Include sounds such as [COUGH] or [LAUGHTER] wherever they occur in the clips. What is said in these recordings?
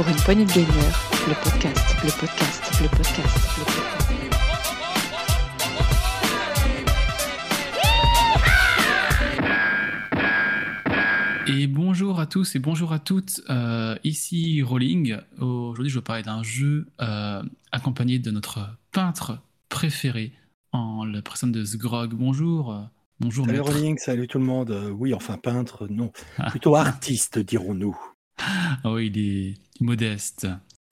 pour une poignée de gagneurs, le podcast, le podcast, le podcast, le podcast. Et bonjour à tous et bonjour à toutes, euh, ici Rolling. Aujourd'hui je vais parler d'un jeu euh, accompagné de notre peintre préféré en la personne de Sgrog. Bonjour. euh, Bonjour Salut maître. Rolling, salut tout le monde. Oui, enfin peintre, non. [LAUGHS] Plutôt artiste, dirons-nous. [LAUGHS] Ah oui, il est modeste.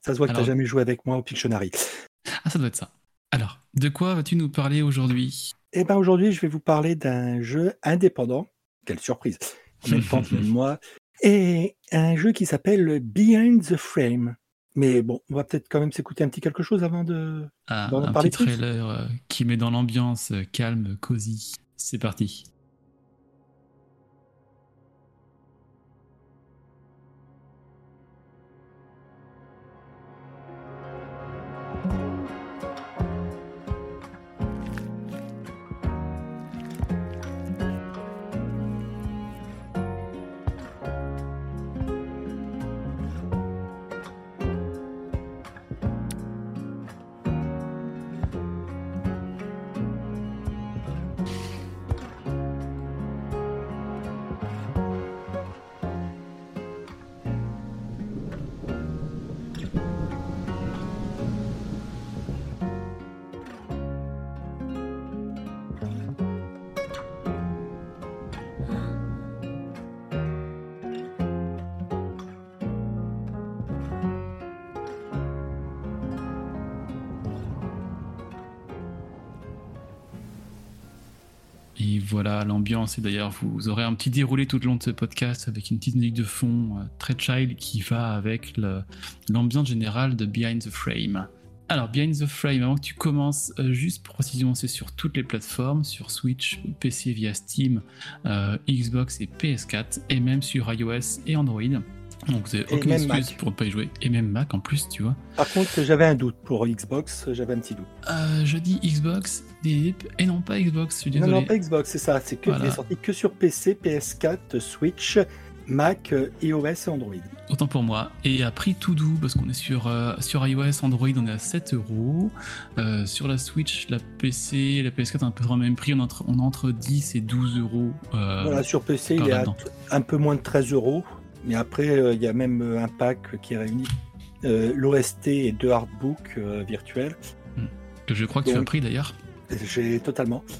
Ça se voit que Alors- t'as jamais joué avec moi au Pictionary. Ah ça doit être ça. Alors, de quoi vas-tu nous parler aujourd'hui? Eh ben aujourd'hui, je vais vous parler d'un jeu indépendant. Quelle surprise. En même temps, même [LAUGHS] moi. Et un jeu qui s'appelle Behind the Frame. Mais bon, on va peut-être quand même s'écouter un petit quelque chose avant de. Ah, Un petit trailer euh, qui met dans l'ambiance euh, calme, cosy. C'est parti. Voilà l'ambiance. Et d'ailleurs, vous aurez un petit déroulé tout le long de ce podcast avec une petite musique de fond euh, très child qui va avec l'ambiance générale de Behind the Frame. Alors, Behind the Frame, avant que tu commences, euh, juste pour précision, c'est sur toutes les plateformes, sur Switch, PC via Steam, euh, Xbox et PS4, et même sur iOS et Android. Donc, vous n'avez Et aucune excuse pour ne pas y jouer. Et même Mac en plus, tu vois. Par contre, j'avais un doute pour Xbox. J'avais un petit doute. Euh, je dis Xbox et non pas Xbox, je suis Non, désolé. non, pas Xbox, c'est ça. C'est que Voilà. il est sorti que sur PC, PS4, Switch, Mac, euh, iOS et Android. Autant pour moi. Et à prix tout doux, parce qu'on est sur, euh, sur iOS, Android, on est à 7 euros. Euh, Sur la Switch, la PC, la PS4, un peu dans le même prix, on est entre, on entre 10 et 12 euros. Voilà, sur PC, il est à un peu moins de 13 euros. Mais après, euh, il y a même euh, un pack qui réunit euh, l'OST et deux artbooks virtuels. que je crois que tu as pris d'ailleurs. J'ai totalement. [LAUGHS]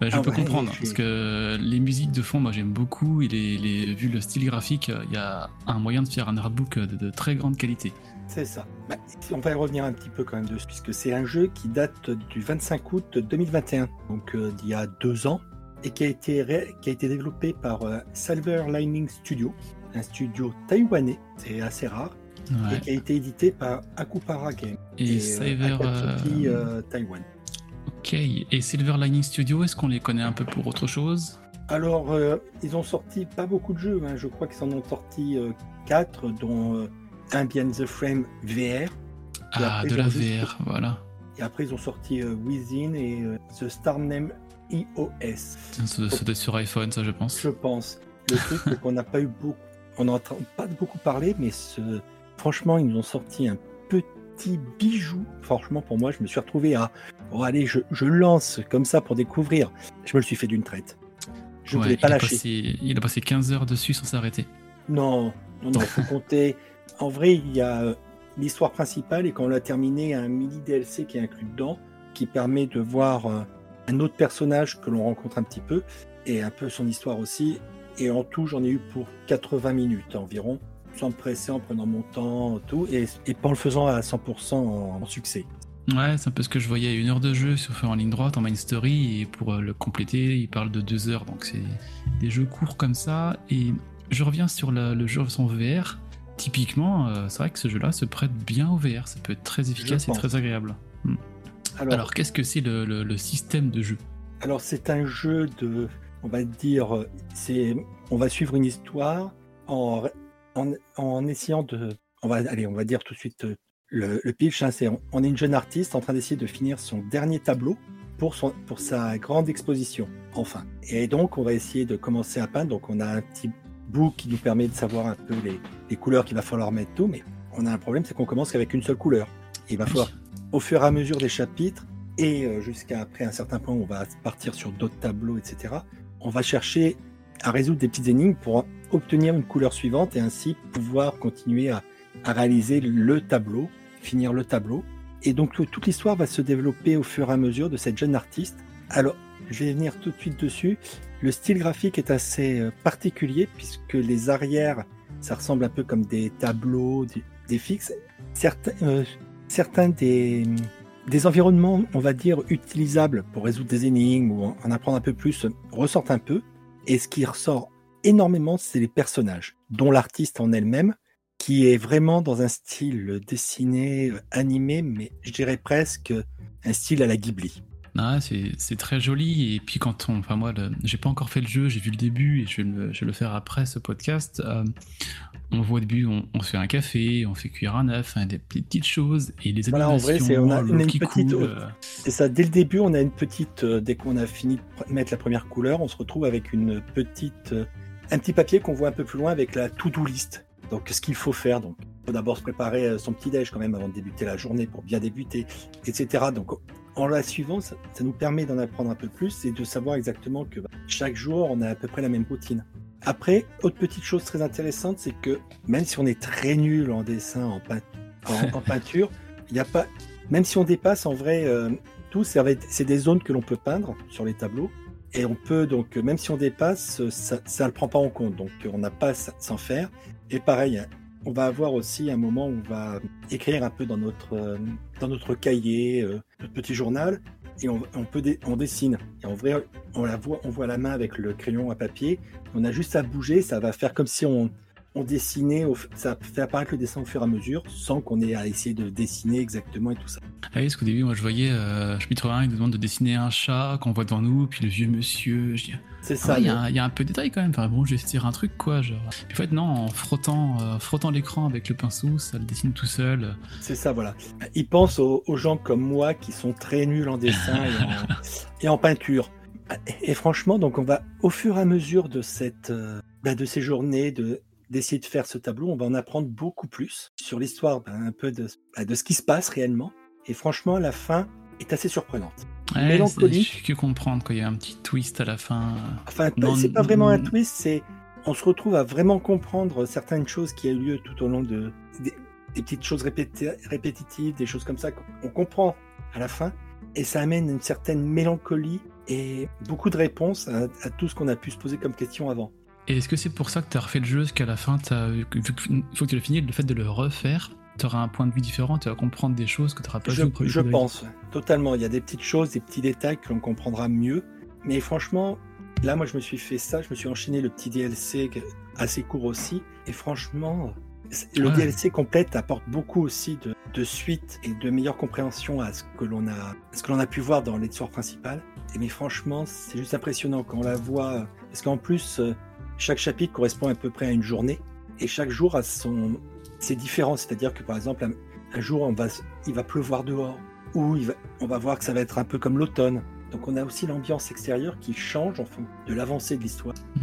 Bah, je Ah peux ouais, comprendre, parce que les musiques de fond, moi j'aime beaucoup, et les, les- vu le style graphique, il y a un moyen de faire un artbook de, de très grande qualité. C'est ça. Bah, on va y revenir un petit peu quand même dessus, puisque c'est un jeu qui date du 25 août 2021, donc euh, d'il y a deux ans, et qui a été, ré- qui a été développé par euh, Silver Lining Studio, un studio taïwanais, c'est assez rare, Ouais. et qui a été édité par Akupara Game Et, euh, Saver, Akatsuki, euh, euh, Taïwan. ok. Et Silver Lining Studio, est-ce qu'on les connaît un peu pour autre chose? Alors, euh, ils ont sorti pas beaucoup de jeux, hein. je crois qu'ils en ont sorti euh, quatre, dont euh, un Behind the Frame VR, Ah, après, de la VR, voilà. et après ils ont sorti Within et The Star Name iOS. Être sur iPhone, ça je pense. Je pense. Le truc, c'est qu'on n'a pas eu beaucoup. On n'entend pas beaucoup parler, mais ce... franchement, ils nous ont sorti un petit bijou. Franchement, pour moi, je me suis retrouvé à. Oh, allez, je, je lance comme ça pour découvrir. Je me le suis fait d'une traite. Je ne Ouais, voulais pas il, a lâcher. passé, il a passé 15 heures dessus sans s'arrêter. Non, non, non, faut [LAUGHS] compter. En vrai, il y a euh, l'histoire principale et quand on l'a terminé, il y a un mini DLC qui est inclus dedans, qui permet de voir euh, un autre personnage que l'on rencontre un petit peu et un peu son histoire aussi. Et en tout, j'en ai eu pour 80 minutes environ, sans me presser, en prenant mon temps, tout, et, et pas en le faisant à 100% en, en succès. Ouais, c'est un peu ce que je voyais. Une heure de jeu sur en ligne droite en main story et pour euh, le compléter, il parle de deux heures. Donc c'est des jeux courts comme ça. Et je reviens sur la- le jeu son VR. Typiquement, euh, c'est vrai que ce jeu-là se prête bien au VR. Ça peut être très efficace et très agréable. Alors, Alors, qu'est-ce que c'est le, le- le système de jeu? Alors c'est un jeu de, on va dire, c'est, on va suivre une histoire en, en, en essayant de, on va, allez, on va dire tout de suite euh, le, le pitch. hein, c'est, on, on est une jeune artiste en train d'essayer de finir son dernier tableau pour son, pour sa grande exposition, enfin. Et donc on va essayer de commencer à peindre. Donc on a un petit book qui nous permet de savoir un peu les, les couleurs qu'il va falloir mettre tout, mais on a un problème, c'est qu'on commence qu'avec une seule couleur. Il va falloir, au fur et à mesure des chapitres, et euh, jusqu'à après un certain point, on va partir sur d'autres tableaux, etc. On va chercher à résoudre des petites énigmes pour obtenir une couleur suivante et ainsi pouvoir continuer à, réaliser le tableau, finir le tableau. Et donc toute l'histoire va se développer au fur et à mesure de cette jeune artiste. Alors, je vais venir tout de suite dessus. Le style graphique est assez euh, particulier puisque les arrières, ça ressemble un peu comme des tableaux, des, des fixes. Certains, euh, certains des, des environnements, on va dire, utilisables pour résoudre des énigmes ou en apprendre un peu plus, ressortent un peu. Et ce qui ressort énormément, c'est les personnages, dont l'artiste en elle-même, qui est vraiment dans un style dessiné, animé, mais je dirais presque un style à la Ghibli. Ah, c'est très joli. Et puis quand on. Enfin, moi, j'ai pas encore fait le jeu, j'ai vu le début et je vais le, je vais le faire après ce podcast. Euh, on voit au début, on, on, fait un café, on fait cuire un œuf, hein, des, petites choses. Et les voilà, en vrai, c'est on a une, une petite. Coule, euh... C'est ça, dès le début, on a une petite. Euh, dès qu'on a fini de mettre la première couleur, on se retrouve avec une petite. Euh, un petit papier qu'on voit un peu plus loin avec la to-do list. Donc, ce qu'il faut faire. Donc, il faut d'abord se préparer son petit-déj quand même avant de débuter la journée pour bien débuter, etc. Donc, en la suivant, ça, ça nous permet d'en apprendre un peu plus et de savoir exactement que bah, chaque jour, on a à peu près la même routine. Après, autre petite chose très intéressante, c'est que même si on est très nul en dessin, en, peint en, en [LAUGHS] peinture, il n'y a pas. Même si on dépasse, en vrai, euh, tout, c'est des zones que l'on peut peindre sur les tableaux. Et on peut donc, même si on dépasse, ça ne le prend pas en compte. Donc on n'a pas à s'en faire. Et pareil, on va avoir aussi un moment où on va écrire un peu dans notre, euh, dans notre cahier, euh, notre petit journal, et on, on peut on dessine. Et en vrai, on la voit, on voit la main avec le crayon à papier. On a juste à bouger, ça va faire comme si on, on dessinait, au, ça fait apparaître le dessin au fur et à mesure, sans qu'on ait à essayer de dessiner exactement et tout ça. Ah oui, parce qu'au début, moi je voyais, euh, chapitre 1, il nous demande de dessiner un chat qu'on voit devant nous, puis le vieux monsieur. Je dis, c'est ça. Il ah, y, y, a un peu de détail quand même. Enfin bon, je vais estirer un truc quoi. Genre. Puis, en fait, non, en frottant, euh, frottant l'écran avec le pinceau, ça le dessine tout seul. C'est ça, voilà. Il pense aux, aux, gens comme moi qui sont très nuls en dessin et, en, [LAUGHS] et, en, peinture. Et franchement, donc on va au fur et à mesure de cette, euh, bah, de ces journées, de d'essayer de faire ce tableau, on va en apprendre beaucoup plus sur l'histoire bah, un peu de, bah, de ce qui se passe réellement. Et franchement, la fin est assez surprenante. Ouais, mélancolique. que comprendre qu'il y a un petit twist à la fin. Enfin, c'est pas vraiment un twist, c'est on se retrouve à vraiment comprendre certaines choses qui ont eu lieu tout au long de des, des petites choses répéti répétitives, des choses comme ça qu'on comprend à la fin, et ça amène une certaine mélancolie et beaucoup de réponses à, à tout ce qu'on a pu se poser comme question avant. Et est-ce que c'est pour ça que tu as refait le jeu qu'à la fin, as, vu qu'il faut que tu l'aies fini, le fait de le refaire, tu auras un point de vue différent, tu vas comprendre des choses que tu n'auras pas Je, je pense, totalement. Il y a des petites choses, des petits détails que l'on comprendra mieux. Mais franchement, là, moi, je me suis fait ça. Je me suis enchaîné le petit DLC assez court aussi. Et franchement, le ouais. DLC complète apporte beaucoup aussi de, de suite et de meilleure compréhension à ce que l'on a, ce que l'on a pu voir dans l'histoire principale. Et mais franchement, c'est juste impressionnant quand on la voit. Parce qu'en plus, chaque chapitre correspond à peu près à une journée et chaque jour a son c'est différent c'est-à-dire que par exemple un, un, jour on va il va pleuvoir dehors ou va, on va voir que ça va être un peu comme l'automne. Donc on a aussi l'ambiance extérieure qui change en fonction de l'avancée de l'histoire. Mmh.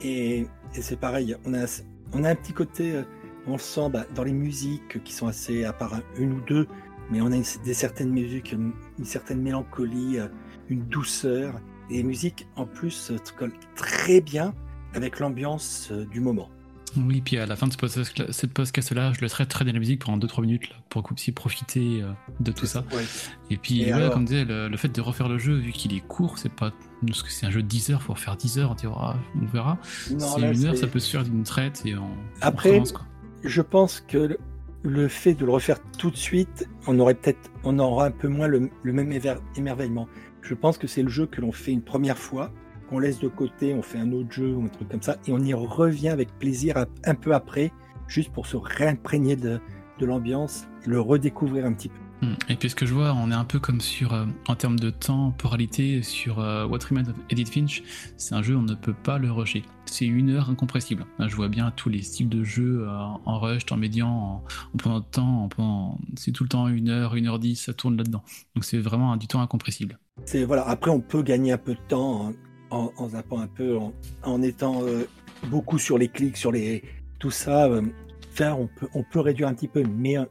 et, et c'est pareil on a on a un petit côté euh, on le sent bah, dans les musiques qui sont assez à part une ou deux mais on a une, des certaines musiques une, une certaine mélancolie euh, une douceur et les musiques en plus collent très bien avec l'ambiance euh, du moment. Oui, puis à la fin de ce podcast-là, je laisserai bien la musique pendant 2-3 minutes là, pour aussi profiter euh, de tout ça. Ouais. Et puis, et alors... comme disait, le, le, fait de refaire le jeu, vu qu'il est court, c'est pas. Parce que c'est un jeu de 10 heures, il faut refaire 10 heures, on, dira, on verra. C'est une heure, ça peut se faire d'une traite et on. Après, on quoi. je pense que le, le, fait de le refaire tout de suite, on aurait peut-être. On aura un peu moins le, le même émerveillement. Je pense que c'est le jeu que l'on fait une première fois qu'on laisse de côté, on fait un autre jeu ou un truc comme ça, et on y revient avec plaisir un peu après, juste pour se réimprégner de, de l'ambiance, le redécouvrir un petit peu. Hmm. Et puis ce que je vois, on est un peu comme sur, euh, en termes de temporalité, sur euh, What Remains of Edith Finch, c'est un jeu, on ne peut pas le rusher. C'est une heure incompressible. Là, je vois bien tous les styles de jeu euh, en rush, en médian, en, en prenant de temps, en prenant... c'est tout le temps une heure, une heure dix, ça tourne là-dedans. Donc c'est vraiment du temps incompressible. C'est voilà. Après, on peut gagner un peu de temps hein en, en zappant un peu, en, en étant euh, beaucoup sur les clics, sur les tout ça. Euh, faire, on peut, on peut réduire un petit peu, mais euh,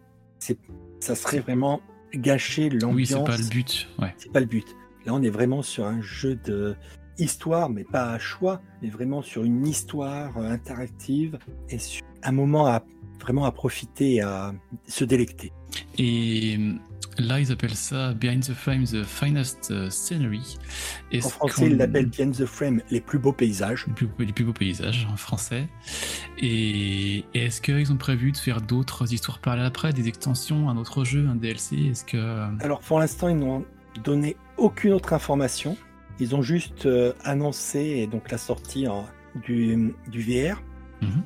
ça serait vraiment gâcher l'ambiance. Oui, c'est pas le but. Ouais. C'est pas le but. Là, on est vraiment sur un jeu de histoire, mais pas à choix, mais vraiment sur une histoire euh, interactive et sur un moment à vraiment à profiter et à se délecter. Et euh, là, ils appellent ça Behind the Frame, the finest euh, scenery. En français, ils l'appellent Behind the Frame, les plus beaux paysages. les plus, beaux- les plus beaux paysages en français. Et et est-ce qu'ils ont prévu de faire d'autres histoires par là après, des extensions, un autre jeu, un DLC Est-ce que Alors pour l'instant, ils n'ont donné aucune autre information. Ils ont juste euh, annoncé donc la sortie du, du VR. Mhm.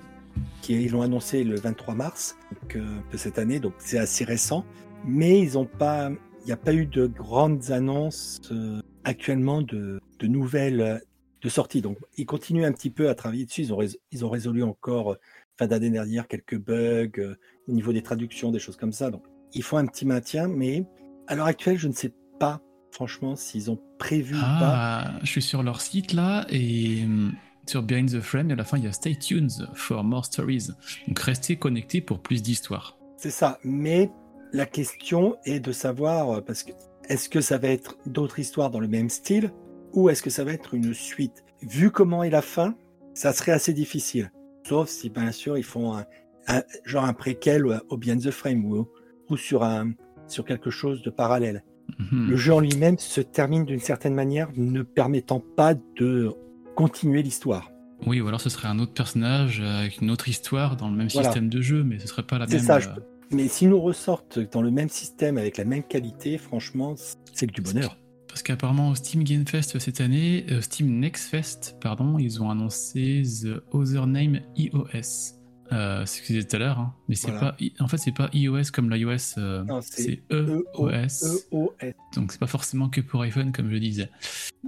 Qui, ils l'ont annoncé le 23 mars donc, euh, de cette année, donc c'est assez récent. Mais ils ont pas, il n'y a pas eu de grandes annonces euh, actuellement de, de nouvelles euh, de sorties. Donc ils continuent un petit peu à travailler dessus. Ils ont, ils ont résolu encore euh, fin d'année dernière quelques bugs euh, au niveau des traductions, des choses comme ça. Donc ils font un petit maintien, mais à l'heure actuelle, je ne sais pas franchement s'ils ont prévu ou pas. Ah, je suis sur leur site là et hum, sur Behind the Frame, et à la fin, il y a Stay tuned for more stories. Donc restez connectés pour plus d'histoires. C'est ça. Mais la question est de savoir, euh, parce que est-ce que ça va être d'autres histoires dans le même style ou est-ce que ça va être une suite? Vu comment est la fin, ça serait assez difficile. Sauf si, bien sûr, ils font un, un- genre un préquel au au Beyond the Frame ou, ou sur, un, sur quelque chose de parallèle. Mhm. Le jeu en lui-même se termine d'une certaine manière, ne permettant pas de continuer l'histoire. Oui, ou alors ce serait un autre personnage euh, avec une autre histoire dans le même Voilà. système de jeu, mais ce serait pas la C'est même. ça, euh, je- Mais s'ils nous ressortent dans le même système, avec la même qualité, franchement, c'est que du bonheur. Parce qu'apparemment au Steam Game Fest cette année, euh, Steam Next Fest, pardon, ils ont annoncé The Other Name iOS. Euh, c'est ce que je disais tout à l'heure, hein. mais c'est Voilà. pas, en fait c'est pas iOS comme l'iOS, euh, Non, c'est c'est E-O- EOS. EOS. Donc c'est pas forcément que pour iPhone comme je disais.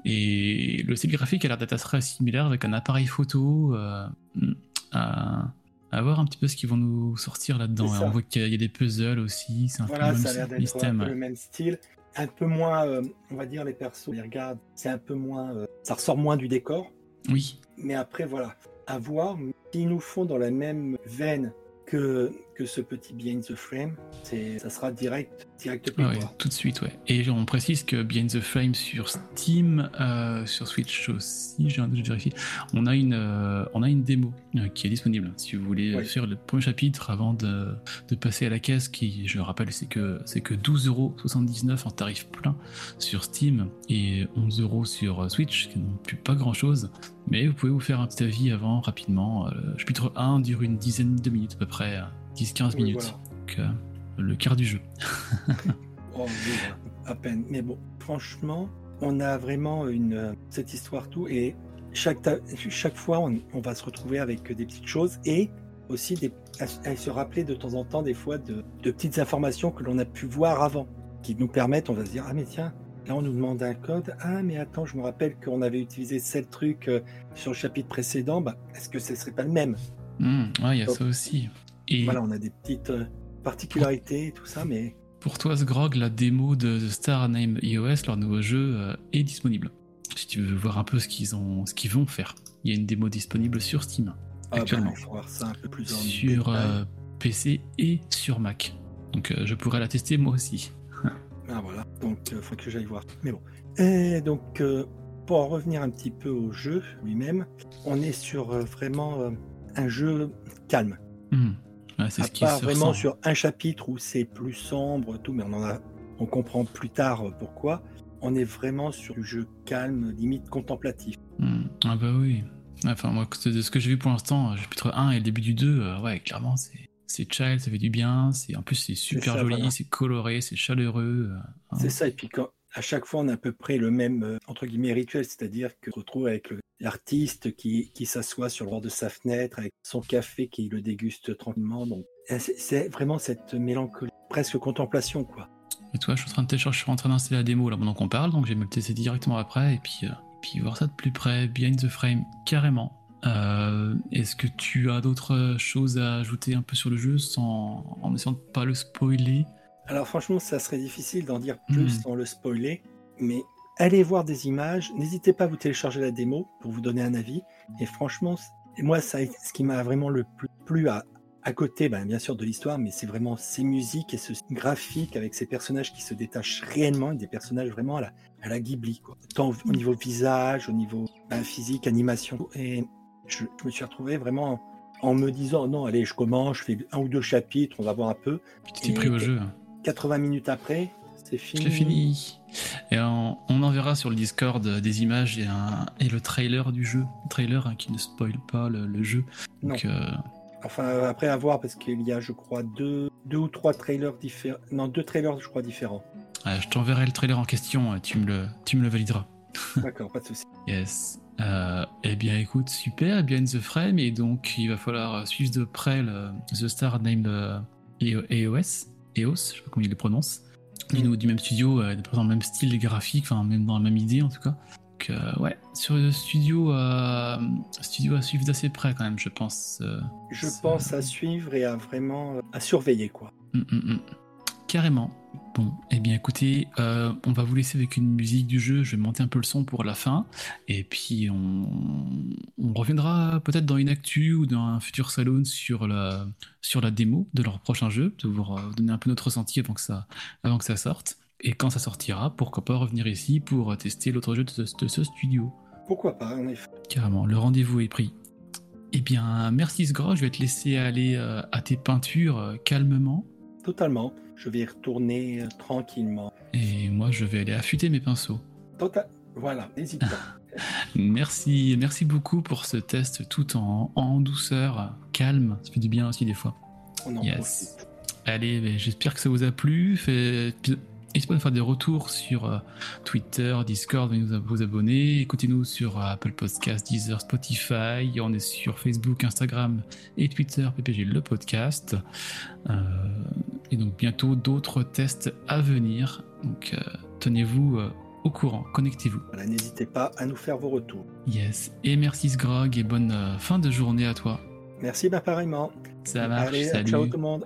Et le style graphique a l'air d'être assez similaire avec un appareil photo. euh, à, voir un petit peu ce qu'ils vont nous sortir là-dedans. On voit qu'il y a- des puzzles aussi. C'est un Voilà, peu le ça a même l'air d'être un peu le même style. Un peu moins, euh, on va dire, les persos, les regarde, c'est un peu moins, euh, ça ressort moins du décor. Oui, Mais après, voilà, à voir. S'ils nous font dans la même veine que, que ce petit Behind the Frame, ça sera direct, direct Ah ouais, tout de suite, ouais. Et on précise que Behind the Frame sur Steam, euh, sur Switch aussi, j'ai un doute, je vérifie, on a une, euh, on a une démo euh, qui est disponible. Si vous voulez Oui. faire le premier chapitre avant de, de passer à la caisse, qui, je le rappelle, c'est que, c'est que 12,79€ en tarif plein sur Steam et 11€ euros sur Switch, qui n'ont plus pas grand chose. Mais vous pouvez vous faire un petit avis avant, rapidement. Le chapitre 1 dure une dizaine de minutes à peu près, 10-15 Oui, minutes. voilà. Donc, euh, le quart du jeu. [LAUGHS] Oh, à peine. Mais bon, franchement, on a vraiment une, euh, cette histoire tout et chaque, chaque fois, on, on va se retrouver avec des petites choses et aussi des, à, à se rappeler de temps en temps des fois de, de petites informations que l'on a pu voir avant qui nous permettent, on va se dire, ah mais tiens, là on nous demande un code, ah mais attends, je me rappelle qu'on avait utilisé tel truc euh, sur le chapitre précédent, bah, est-ce que ce serait pas le même? Ouais, il y a Donc, ça aussi. Et Voilà, on a des petites euh, particularités et tout ça, mais pour toi, Sgrog, la démo de The Star Name iOS, leur nouveau jeu, euh, est disponible. Si tu veux voir un peu ce qu'ils ont, ce qu'ils vont faire, il y a une démo disponible sur Steam, ah, bah, actuellement, faut voir ça un peu plus en sur euh, PC et sur Mac. Donc euh, je pourrais la tester moi aussi. [LAUGHS] Ah voilà, donc il faut que j'aille voir. Mais bon. Et donc, pour en revenir un petit peu au jeu lui-même, on est sur vraiment un jeu calme. Hmm. Ouais, c'est À ce qui part se vraiment sur un chapitre où c'est plus sombre, tout, mais on en a, on comprend plus tard euh, pourquoi. On est vraiment sur du jeu calme, limite contemplatif. Hmm. Ah bah oui. Enfin, moi, de ce que j'ai vu pour l'instant, euh, chapitre 1 et le début du 2, euh, ouais, clairement, c'est. C'est child, ça fait du bien. C'est en plus c'est super ça, joli, voilà. c'est coloré, c'est chaleureux. hein. C'est ça, et puis quand, à chaque fois, on a à peu près le même, entre guillemets, rituel, c'est-à-dire qu'on se retrouve avec le- l'artiste qui, qui s'assoit sur le bord de sa fenêtre avec son café qui le déguste tranquillement. Donc, euh, c'est- vraiment cette mélancolie, presque contemplation, quoi. Et toi, je suis en train de je suis en train d'installer la démo là pendant qu'on parle, donc je vais me le tester directement après et puis, euh, et puis voir ça de plus près, behind the frame, carrément. Euh, Est-ce que tu as d'autres choses à ajouter un peu sur le jeu sans, en essayant de pas le spoiler? Alors franchement, ça serait difficile d'en dire plus Mhm. sans le spoiler, mais allez voir des images. N'hésitez pas à vous télécharger la démo pour vous donner un avis. Et franchement, moi, ça, ce qui m'a vraiment le plus plu à, à côté, ben, bien sûr, de l'histoire, mais c'est vraiment ces musiques et ce graphique avec ces personnages qui se détachent réellement, des personnages vraiment à la, à la Ghibli, quoi. Tant au niveau visage, au niveau ben, physique, animation. Et je, je me suis retrouvé vraiment en me disant, non, allez, je commence, je fais un ou deux chapitres, on va voir un peu. Tu t'es pris au jeu. 80 minutes après, c'est fini. C'est fini. Et on, on enverra sur le Discord des images et, un, et le trailer du jeu. Le trailer hein, qui ne spoil pas le, le jeu. Donc, euh, Enfin, après à voir, parce qu'il y a, je crois, deux, deux ou trois trailers différents. Non, deux trailers, je crois, différents. je t'enverrai le trailer en question, tu me le, tu me le valideras. [LAUGHS] D'accord, pas de souci. Yes. Euh, eh bien, écoute, super, eh bien The Frame, et donc il va falloir suivre de près le, The Star Named euh, EO- EOS, EOS, je sais pas comment il le prononce, du, du même studio, euh, dans le même style graphique, enfin même dans la même idée en tout cas. Donc, euh, ouais, sur le studio, euh, studio à suivre d'assez près quand même, je pense. euh, Je pense à suivre et à vraiment à surveiller, quoi. Mm, mm, mm. Carrément. Bon, eh bien écoutez, euh, on va vous laisser avec une musique du jeu, je vais monter un peu le son pour la fin, et puis on, on reviendra peut-être dans une actu ou dans un futur salon sur la, sur la démo de leur prochain jeu, de vous donner un peu notre ressenti avant que ça, avant que ça sorte. Et quand ça sortira, pourquoi pas revenir ici pour tester l'autre jeu de ce, de ce studio. Pourquoi pas, en effet. Carrément, le rendez-vous est pris. Eh bien, merci Sgro, je vais te laisser aller euh, à tes peintures euh, calmement. Totalement. Je vais y retourner euh, tranquillement. Et moi, je vais aller affûter mes pinceaux. Total. Voilà, n'hésite pas. [LAUGHS] Merci, merci beaucoup pour ce test tout en, en douceur, calme. Ça fait du bien aussi des fois. On en Yes. profite. Allez, j'espère que ça vous a plu. Fait... N'hésitez pas à nous faire des retours sur euh, Twitter, Discord, venez vous abonner. Écoutez-nous sur euh, Apple Podcast, Deezer, Spotify. On est sur Facebook, Instagram et Twitter, PPG le podcast. Euh, et donc bientôt d'autres tests à venir. Donc euh, tenez-vous euh, au courant, connectez-vous. Voilà, n'hésitez pas à nous faire vos retours. Yes. Et merci Sgrog et bonne fin de journée à toi. Merci, bah, pareillement. Ça marche. Allez, Salut. ciao tout le monde.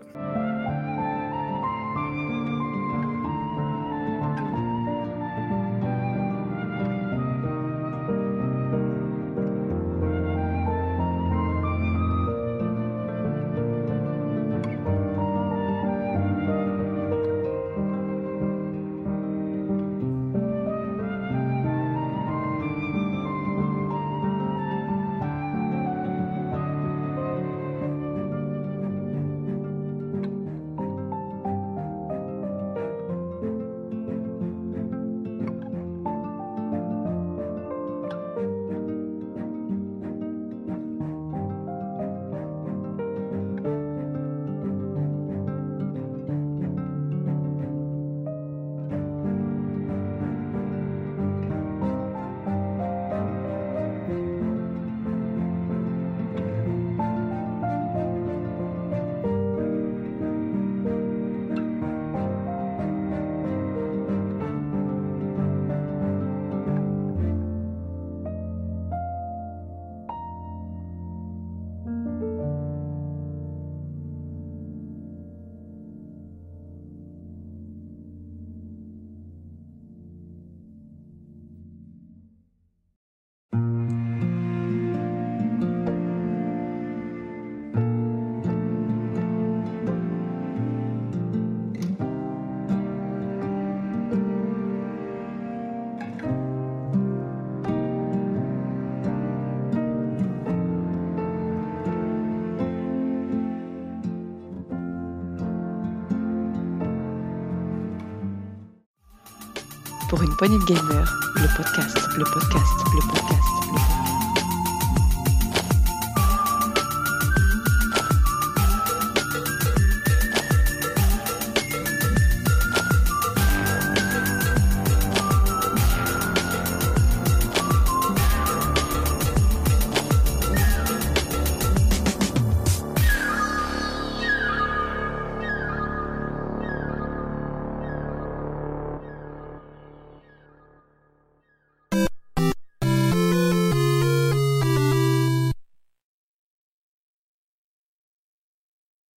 Poignée de podcast, le podcast, le podcast, le podcast.